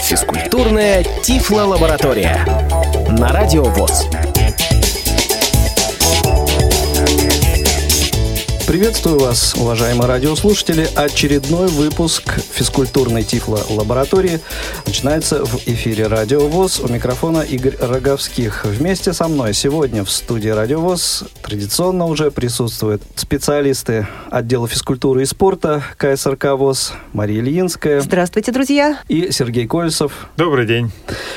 Физкультурная Тифло-лаборатория. На Радио ВОЗ. Приветствую вас, уважаемые радиослушатели. Очередной выпуск физкультурной Тифло-лаборатории начинается в эфире Радио ВОЗ. У микрофона Игорь Роговских. Вместе со мной сегодня в студии Радио ВОЗ традиционно уже присутствуют специалисты отдела физкультуры и спорта КСРК ВОЗ Мария Ильинская. Здравствуйте, друзья. И Сергей Кольцев. Добрый день.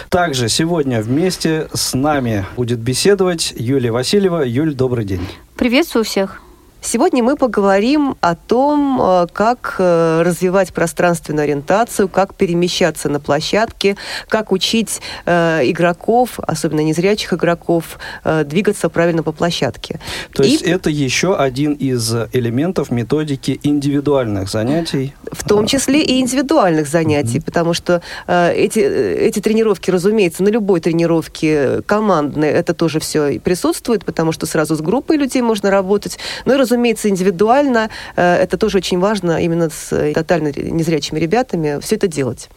Также сегодня вместе с нами будет беседовать Юлия Васильева. Юль, добрый день. Приветствую всех. Сегодня мы поговорим о том, э, как э, развивать пространственную ориентацию, как перемещаться на площадке, как учить э, игроков, особенно незрячих игроков, двигаться правильно по площадке. То И... есть это еще один из элементов методики индивидуальных занятий? В том числе и индивидуальных занятий, mm-hmm. потому что эти, эти тренировки, разумеется, на любой тренировке командной это тоже все присутствует, потому что сразу с группой людей можно работать. Ну и, разумеется, индивидуально, э, это тоже очень важно именно с э, тотально незрячими ребятами все это делать.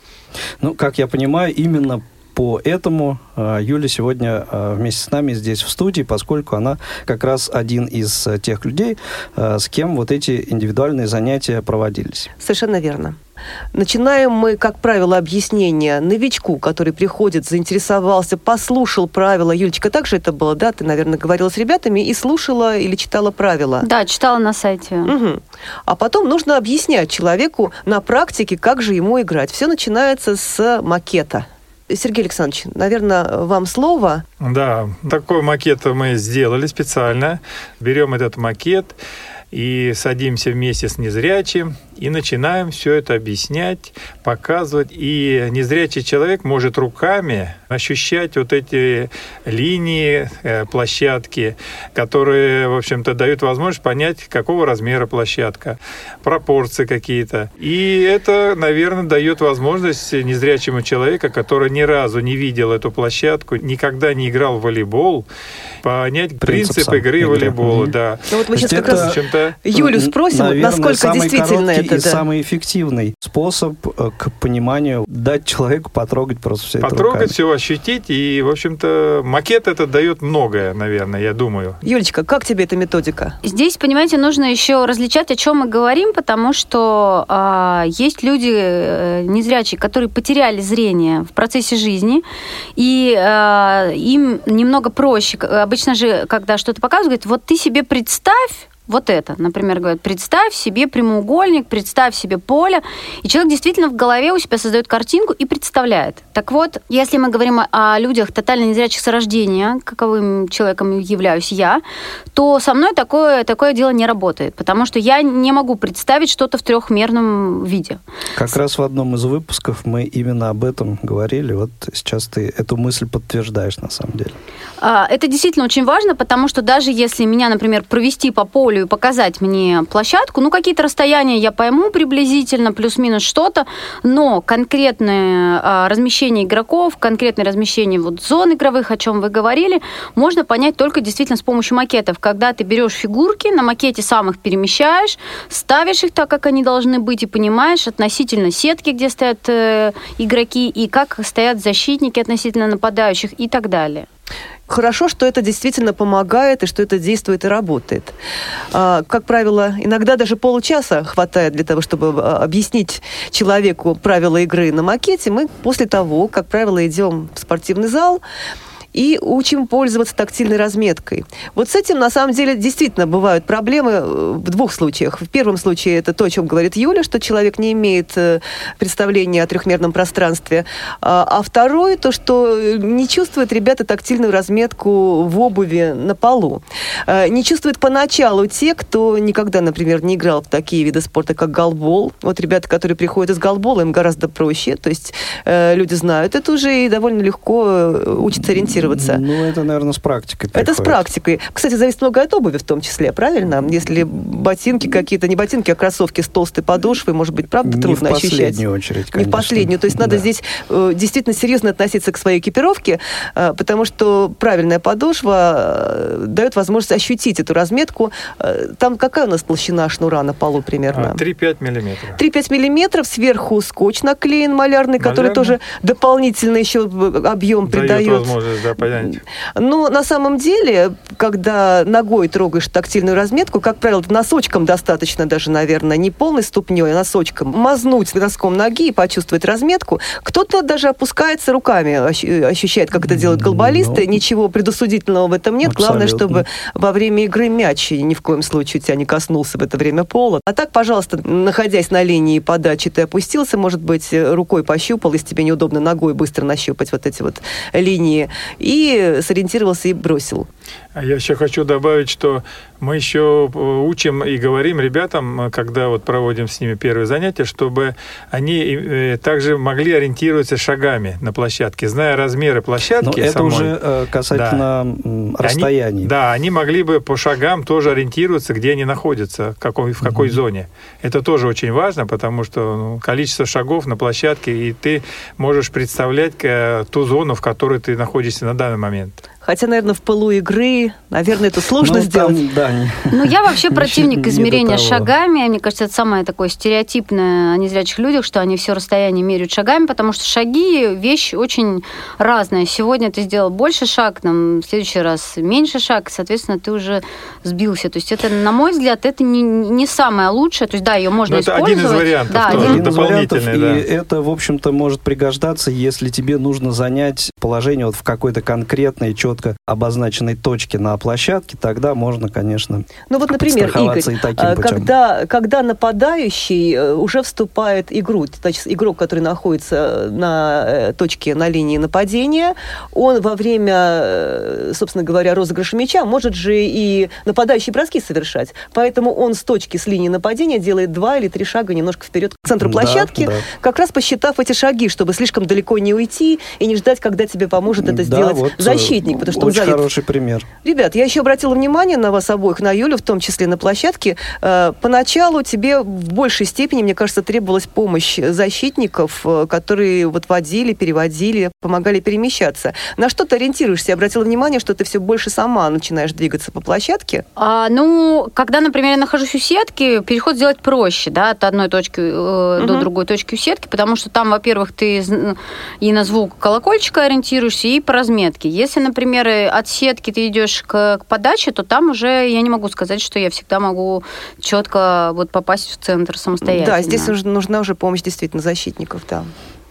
Ну, как я понимаю, именно по этому э, Юля сегодня вместе с нами здесь в студии, поскольку она как раз один из тех людей, с кем вот эти индивидуальные занятия проводились. Совершенно верно. Начинаем мы, как правило, объяснение новичку, который приходит, заинтересовался, послушал правила. Юлечка, так же это было, да? Ты, наверное, говорила с ребятами и слушала или читала правила. Да, читала на сайте. Угу. А потом нужно объяснять человеку на практике, как же ему играть. Все начинается с макета. Сергей Александрович, наверное, вам слово. Да, такой макет мы сделали специально. Берем этот макет и садимся вместе с незрячим и начинаем все это объяснять, показывать. И незрячий человек может руками ощущать вот эти линии, э, площадки, которые, в общем-то, дают возможность понять, какого размера площадка, пропорции какие-то. И это, наверное, дает возможность незрячему человеку, который ни разу не видел эту площадку, никогда не играл в волейбол, понять принцип, принцип игры в волейбол. Да. Ну, вот мы сейчас как раз Юлю спросим, наверное, насколько действительно это и да. самый эффективный способ э, к пониманию дать человеку потрогать просто все это Потрогать, все ощутить, и, в общем-то, макет это дает многое, наверное, я думаю. Юлечка, как тебе эта методика? Здесь, понимаете, нужно еще различать, о чем мы говорим, потому что э, есть люди э, незрячие, которые потеряли зрение в процессе жизни, и э, им немного проще. Обычно же, когда что-то показывают, говорят, вот ты себе представь, вот это. Например, говорят, представь себе прямоугольник, представь себе поле. И человек действительно в голове у себя создает картинку и представляет. Так вот, если мы говорим о людях тотально незрячих с рождения, каковым человеком являюсь я, то со мной такое, такое дело не работает, потому что я не могу представить что-то в трехмерном виде. Как раз в одном из выпусков мы именно об этом говорили. Вот сейчас ты эту мысль подтверждаешь на самом деле. А, это действительно очень важно, потому что даже если меня, например, провести по полю и показать мне площадку. Ну, какие-то расстояния я пойму приблизительно, плюс-минус что-то, но конкретное а, размещение игроков, конкретное размещение вот зон игровых, о чем вы говорили, можно понять только действительно с помощью макетов. Когда ты берешь фигурки, на макете сам их перемещаешь, ставишь их так, как они должны быть, и понимаешь относительно сетки, где стоят э, игроки, и как стоят защитники относительно нападающих и так далее хорошо, что это действительно помогает и что это действует и работает. А, как правило, иногда даже получаса хватает для того, чтобы а, объяснить человеку правила игры на макете. Мы после того, как правило, идем в спортивный зал, и учим пользоваться тактильной разметкой. Вот с этим, на самом деле, действительно бывают проблемы э, в двух случаях. В первом случае это то, о чем говорит Юля, что человек не имеет э, представления о трехмерном пространстве. А, а второе, то, что не чувствуют ребята тактильную разметку в обуви на полу. Не чувствуют поначалу те, кто никогда, например, не играл в такие виды спорта, как голбол. Вот ребята, которые приходят из голбола, им гораздо проще. То есть э, люди знают это уже и довольно легко учатся ориентироваться ориентироваться. Ну, это, наверное, с практикой Это с приходит. практикой. Кстати, зависит много от обуви в том числе, правильно? Если ботинки какие-то, не ботинки, а кроссовки с толстой подошвой, может быть, правда, Не трудно в ощущать. последнюю очередь, Не в конечно. последнюю. То есть надо Да. здесь э, действительно серьезно относиться к своей экипировке, э, потому что правильная подошва э, дает возможность ощутить эту разметку. Э, там какая у нас толщина шнура на полу примерно? А, 3-5 миллиметров. 3-5 миллиметров, сверху скотч наклеен малярный, который Малярный. тоже дополнительно еще объем Дает придает. возможность да, понять. Но на самом деле, когда ногой трогаешь тактильную разметку, как правило, носочком достаточно даже, наверное, не полной ступней, а носочком, мазнуть носком ноги и почувствовать разметку. Кто-то даже опускается руками, ощ- ощущает, как это делают голболисты. Ну, Ничего предосудительного в этом нет. Главное, абсолютно. чтобы во время игры мяч ни в коем случае тебя не коснулся в это время пола. А так, пожалуйста, находясь на линии подачи, ты опустился, может быть, рукой пощупал, если тебе неудобно ногой быстро нащупать вот эти вот линии, и сориентировался и бросил. А я еще хочу добавить, что мы еще э, учим и говорим ребятам, э, когда вот проводим с ними первые занятия, чтобы они э, также могли ориентироваться шагами на площадке, зная размеры Но площадки это самой. уже касательно Они- расстояний. да, они могли бы по шагам тоже ориентироваться, где они находятся, в какой, в какой зоне. Это тоже очень важно, потому что ну, количество шагов на площадке, и ты можешь представлять ту зону, в которой ты находишься на данный момент. Хотя, наверное, в пылу игры, наверное, это сложно Ну, сделать. там, да, не- Ну, я вообще противник измерения шагами. Мне кажется, это самое такое стереотипное о незрячих людях, что они все расстояние меряют шагами, потому что шаги – вещь очень разная. Сегодня ты сделал больше шаг, там, в следующий раз меньше шаг, соответственно, ты уже сбился. То есть это, на мой взгляд, это не, не самое лучшее. То есть, да, ее можно Ну, это использовать. один из вариантов Да, тоже. один- из вариантов, и да. это, в общем-то, может пригождаться, если тебе нужно занять положение вот в какой-то конкретной, четко обозначенной точке на площадке, тогда можно, конечно, Ну вот, например, Игорь, и таким а, путем. когда, когда нападающий э, уже вступает в игру, значит, игрок, который находится на э, точке, на линии нападения, он во время, э, собственно говоря, розыгрыша мяча может же и нападающие броски совершать. Поэтому он с точки, с линии нападения делает два или три шага немножко вперед к центру Да, площадки, да. как раз посчитав эти шаги, чтобы слишком далеко не уйти и не ждать, когда тебе поможет это Да, сделать вот, э, защитник, потому что он очень занят хороший пример. Ребят, я еще обратила внимание на вас обоих, на Юлю, в том числе на площадке. Э, Поначалу тебе в большей степени, мне кажется, требовалась помощь защитников, э, которые вот водили, переводили, помогали перемещаться. На что ты ориентируешься? Я обратила внимание, что ты все больше сама начинаешь двигаться по площадке. А, ну, когда, например, я нахожусь у сетки, переход сделать проще, да, от одной точки э, до Мгм. другой точки у сетки, потому что там, во-первых, ты и на звук колокольчика ориентируешься, и по разметке. Если, например, э, от сетки ты идешь к, к подаче, то там уже я не могу сказать, что я всегда могу четко вот попасть в центр самостоятельно. Да, здесь нужна уже помощь действительно защитников, да.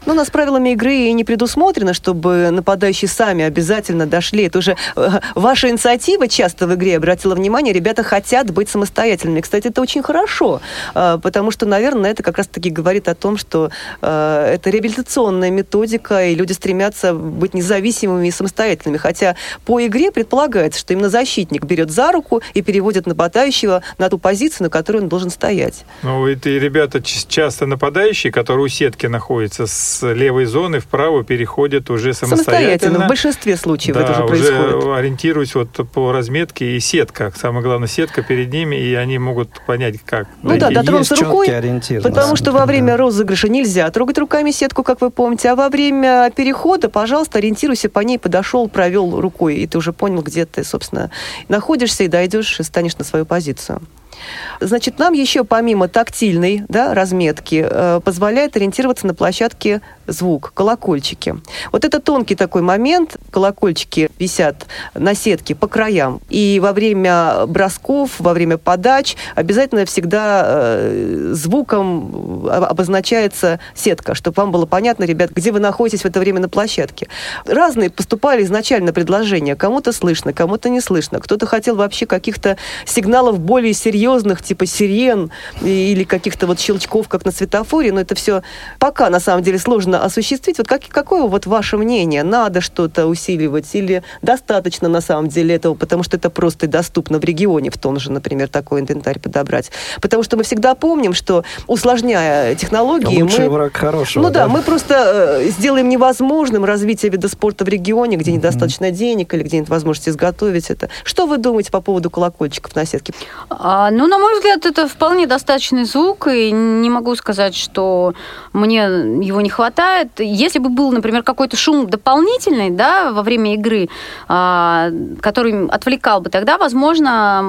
Ну, у нас правилами игры и не предусмотрено, чтобы нападающие сами обязательно дошли. Это уже э, ваша инициатива часто в игре, обратила внимание, ребята хотят быть самостоятельными. Кстати, это очень хорошо, э, потому что, наверное, это как раз-таки говорит о том, что э, это реабилитационная методика, и люди стремятся быть независимыми и самостоятельными. Хотя по игре предполагается, что именно защитник берет за руку и переводит нападающего на ту позицию, на которой он должен стоять. Ну, это ребята ч- часто нападающие, которые у сетки находятся с левой зоны вправо, переходят уже самостоятельно. В большинстве случаев да, это уже уже происходит. ориентируюсь вот по разметке и сетка. Самое главное, сетка перед ними, и они могут понять, как. Ну да, дотронуться рукой, Потому что во время да. розыгрыша нельзя трогать руками сетку, как вы помните, а во время перехода, пожалуйста, ориентируйся по ней, подошел, провел рукой, и ты уже понял, где ты, собственно, находишься, и дойдешь, и станешь на свою позицию. Значит, нам еще помимо тактильной да, разметки э, позволяет ориентироваться на площадке звук, колокольчики. Вот это тонкий такой момент. Колокольчики висят на сетке по краям. И во время бросков, во время подач обязательно всегда э, звуком э, обозначается сетка, чтобы вам было понятно, ребят, где вы находитесь в это время на площадке. Разные поступали изначально предложения. Кому-то слышно, кому-то не слышно. Кто-то хотел вообще каких-то сигналов более серьезных, серьезных, типа сирен или каких-то вот щелчков, как на светофоре, но это все пока на самом деле сложно осуществить. Вот как, какое вот ваше мнение? Надо что-то усиливать или достаточно на самом деле этого, потому что это просто доступно в регионе, в том же, например, такой инвентарь подобрать? Потому что мы всегда помним, что усложняя технологии, Лучший мы... враг хорошего. Ну да, мы просто э, сделаем невозможным развитие вида спорта в регионе, где недостаточно денег или где нет возможности изготовить это. Что вы думаете по поводу колокольчиков на сетке? А, ну, на мой взгляд, это вполне достаточный звук, и не могу сказать, что мне его не хватает. Если бы был, например, какой-то шум дополнительный, да, во время игры, а, который отвлекал бы, тогда, возможно,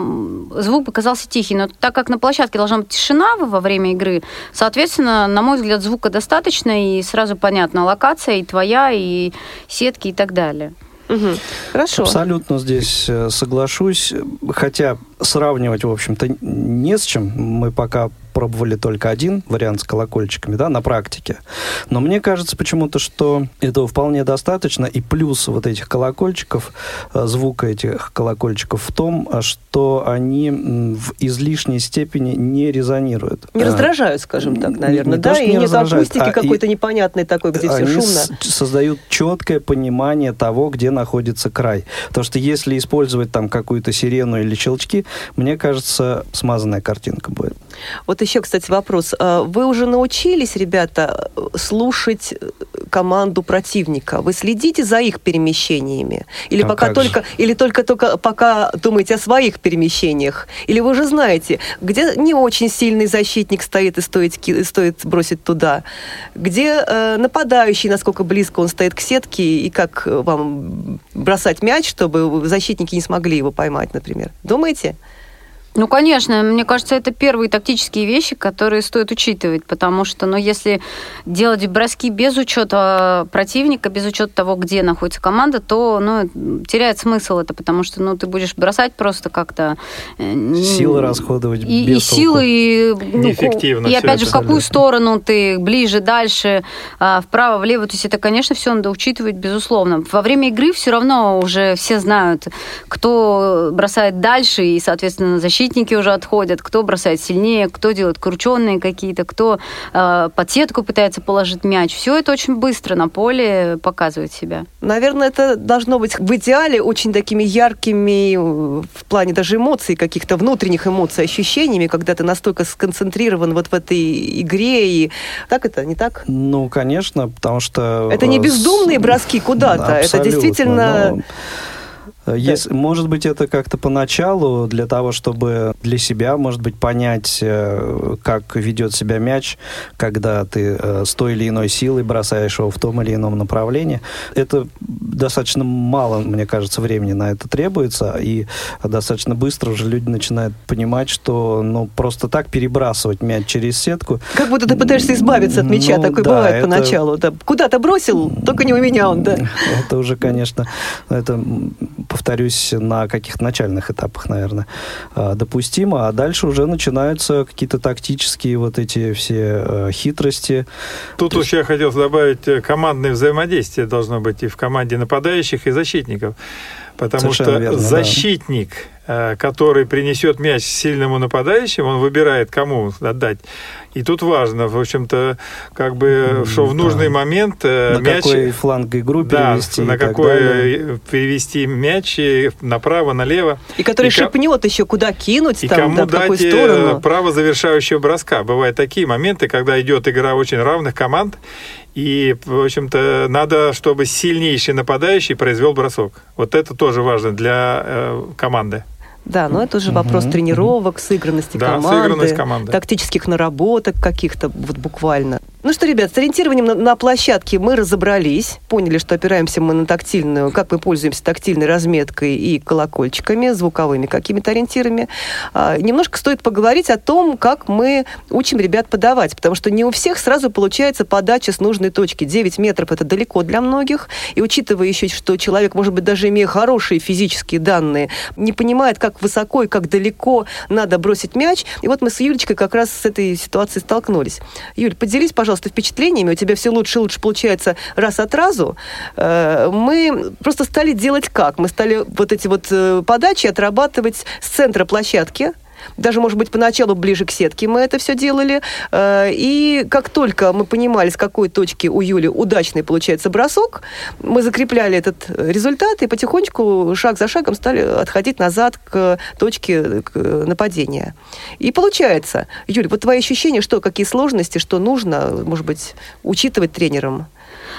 звук бы казался тихий. Но так как на площадке должна быть тишина во время игры, соответственно, на мой взгляд, звука достаточно, и сразу понятна локация и твоя, и сетки, и так далее. Угу. Хорошо. Абсолютно здесь э, соглашусь. Хотя сравнивать, в общем-то, не с чем. Мы пока пробовали только один вариант с колокольчиками, да, на практике. Но мне кажется почему-то, что этого вполне достаточно. И плюс вот этих колокольчиков, э, звука этих колокольчиков в том, что они в излишней степени не резонируют. Не раздражают, скажем так, наверное, не да? То, и не нет акустики а какой-то непонятной такой, где все шумно. создают четкое понимание того, где находится край. Потому что если использовать там какую-то сирену или щелчки, мне кажется, смазанная картинка будет. Вот еще, кстати, вопрос. А вы уже научились, ребята, слушать команду противника? Вы следите за их перемещениями? Или а пока только, же? или только, только пока думаете о своих перемещениях? Или вы уже знаете, где не очень сильный защитник стоит и стоит, стоит бросить туда? Где э, нападающий, насколько близко он стоит к сетке, и как вам бросать мяч, чтобы защитники не смогли его поймать, например? Думаете? Ну, конечно, мне кажется, это первые тактические вещи, которые стоит учитывать, потому что, ну, если делать броски без учета противника, без учета того, где находится команда, то, ну, теряет смысл это, потому что, ну, ты будешь бросать просто как-то... Э, силы расходовать и, без И силы, и... Ну. И, опять же, в какую сторону ты, ближе, дальше, а, вправо, влево, то есть это, конечно, все надо учитывать, безусловно. Во время игры все равно уже все знают, кто бросает дальше, и, соответственно, защита защитники уже отходят, кто бросает сильнее, кто делает крученные какие-то, кто э, под сетку пытается положить мяч. Все это очень быстро на поле показывает себя. Наверное, это должно быть в идеале очень такими яркими в плане даже эмоций, каких-то внутренних эмоций, ощущениями, когда ты настолько сконцентрирован вот в этой игре. И так это, не так? Ну, конечно, потому что... Это не бездумные броски куда-то, это действительно... Но Э, если, может быть, это как-то поначалу для того, чтобы для себя, может быть, понять, э, как ведет себя мяч, когда ты э, с той или иной силой бросаешь его в том или ином направлении. Это достаточно мало, мне кажется, времени на это требуется, и достаточно быстро уже люди начинают понимать, что ну, просто так перебрасывать мяч через сетку... Как будто ты пытаешься избавиться от мяча, ну, такое да, бывает это... поначалу. Да. Куда-то бросил, только не у меня он, да. Это уже, конечно, это повторюсь, на каких-то начальных этапах, наверное, а, допустимо, а дальше уже начинаются какие-то тактические вот эти все э, хитрости. Тут уж я хотел добавить, э, командное взаимодействие должно быть и в команде нападающих, и защитников. Потому Совершенно что верно, защитник, да. Который принесет мяч сильному нападающему, он выбирает, кому отдать. И тут важно, в общем-то, как бы, что в нужный да. момент э, на мяч... какой фланг игру перевести. Да, на какой далее. перевести мяч направо, налево. И который и шипнет еще, куда кинуть, и там, кому да, в какую какую сторону. право завершающего броска. Бывают такие моменты, когда идет игра очень равных команд, и, в общем-то, надо, чтобы сильнейший нападающий произвел бросок. Вот это тоже важно для э, команды. Да, но это уже вопрос угу, тренировок, сыгранности да, команды, сыгранность команды, тактических наработок каких-то, вот буквально. Ну что, ребят, с ориентированием на, на площадке мы разобрались, поняли, что опираемся мы на тактильную, как мы пользуемся тактильной разметкой и колокольчиками, звуковыми какими-то ориентирами. А, немножко стоит поговорить о том, как мы учим ребят подавать, потому что не у всех сразу получается подача с нужной точки. 9 метров это далеко для многих, и учитывая еще, что человек, может быть, даже имея хорошие физические данные, не понимает, как высоко и как далеко надо бросить мяч. И вот мы с Юлечкой как раз с этой ситуацией столкнулись. Юль, поделись, пожалуйста, пожалуйста, впечатлениями, у тебя все лучше и лучше получается раз от разу, э, мы просто стали делать как? Мы стали вот эти вот э, подачи отрабатывать с центра площадки, Даже, может быть, поначалу ближе к сетке мы это все делали. Э, и как только мы понимали, с какой точки у Юли удачный получается бросок, мы закрепляли этот результат и потихонечку, шаг за шагом, стали отходить назад к точке нападения. И получается, Юля, вот твои ощущения, что, какие сложности, что нужно, может быть, учитывать тренерам?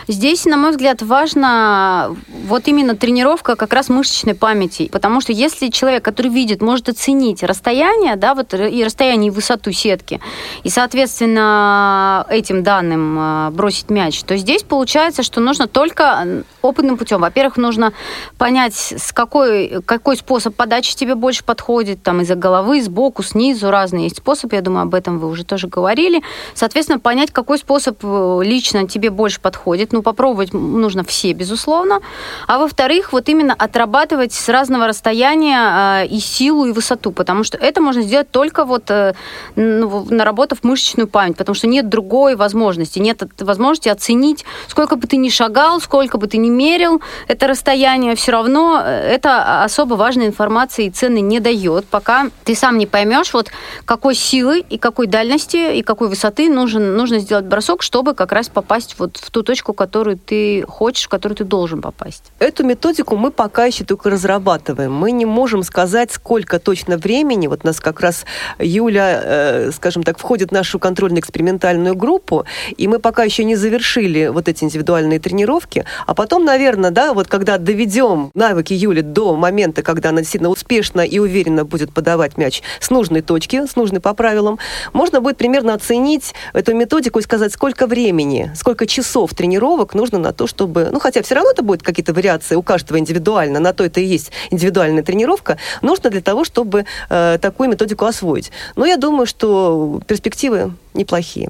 Здесь, на мой взгляд, важно вот именно тренировка как раз мышечной памяти, потому что если человек, который видит, может оценить расстояние, да, вот и расстояние и высоту сетки, и, соответственно, этим данным а, бросить мяч, то здесь получается, что нужно только опытным путем. Во-первых, нужно понять, с какой, какой способ подачи тебе больше подходит, там, из-за головы, сбоку, снизу, разные есть способы, я думаю, об этом вы уже тоже говорили. Соответственно, понять, какой способ э, лично тебе больше подходит, ну, попробовать нужно все, безусловно. А во-вторых, вот именно отрабатывать с разного расстояния э, и силу, и высоту, потому что это можно сделать только вот э, наработав мышечную память, потому что нет другой возможности, нет возможности оценить, сколько бы ты ни шагал, сколько бы ты ни мерил это расстояние, все равно э, это особо важной информации и цены не дает, пока ты сам не поймешь, вот какой силы и какой дальности и какой высоты нужен, нужно сделать бросок, чтобы как раз попасть вот в ту которую ты хочешь, в которую ты должен попасть. Эту методику мы пока еще только разрабатываем. Мы не можем сказать, сколько точно времени. Вот нас как раз Юля, э, скажем так, входит в нашу контрольно-экспериментальную группу, и мы пока еще не завершили вот эти индивидуальные тренировки. А потом, наверное, да, вот когда доведем навыки Юли до момента, когда она действительно успешно и уверенно будет подавать мяч с нужной точки, с нужной по правилам, можно будет примерно оценить эту методику и сказать, сколько времени, сколько часов тренировок тренировок нужно на то, чтобы... Ну, хотя все равно это будет какие-то вариации у каждого индивидуально, на то это и есть индивидуальная тренировка, нужно для того, чтобы э, такую методику освоить. Но я думаю, что перспективы неплохие.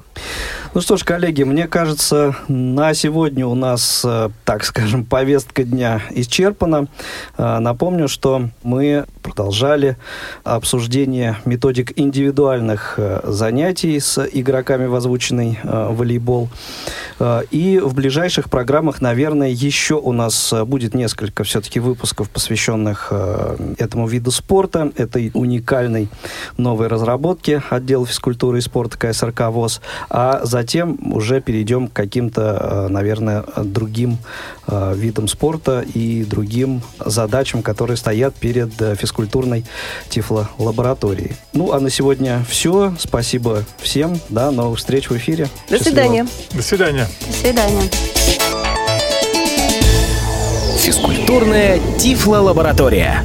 Ну что ж, коллеги, мне кажется, на сегодня у нас, э, так скажем, повестка дня исчерпана. Э, напомню, что мы продолжали обсуждение методик индивидуальных э, занятий с игроками в озвученный волейбол. И в ближайших программах, наверное, еще у нас будет несколько все-таки выпусков, посвященных этому виду спорта, этой уникальной новой разработке отдела физкультуры и спорта КСРК РК ВОЗ, а затем уже перейдем к каким-то, э, наверное, другим э, видам спорта и другим задачам, которые стоят перед э, физкультурной тифлолабораторией. Ну, а на сегодня все. Спасибо всем. До новых встреч в эфире. До Счастливо. свидания. До свидания. До свидания. Физкультурная тифлолаборатория.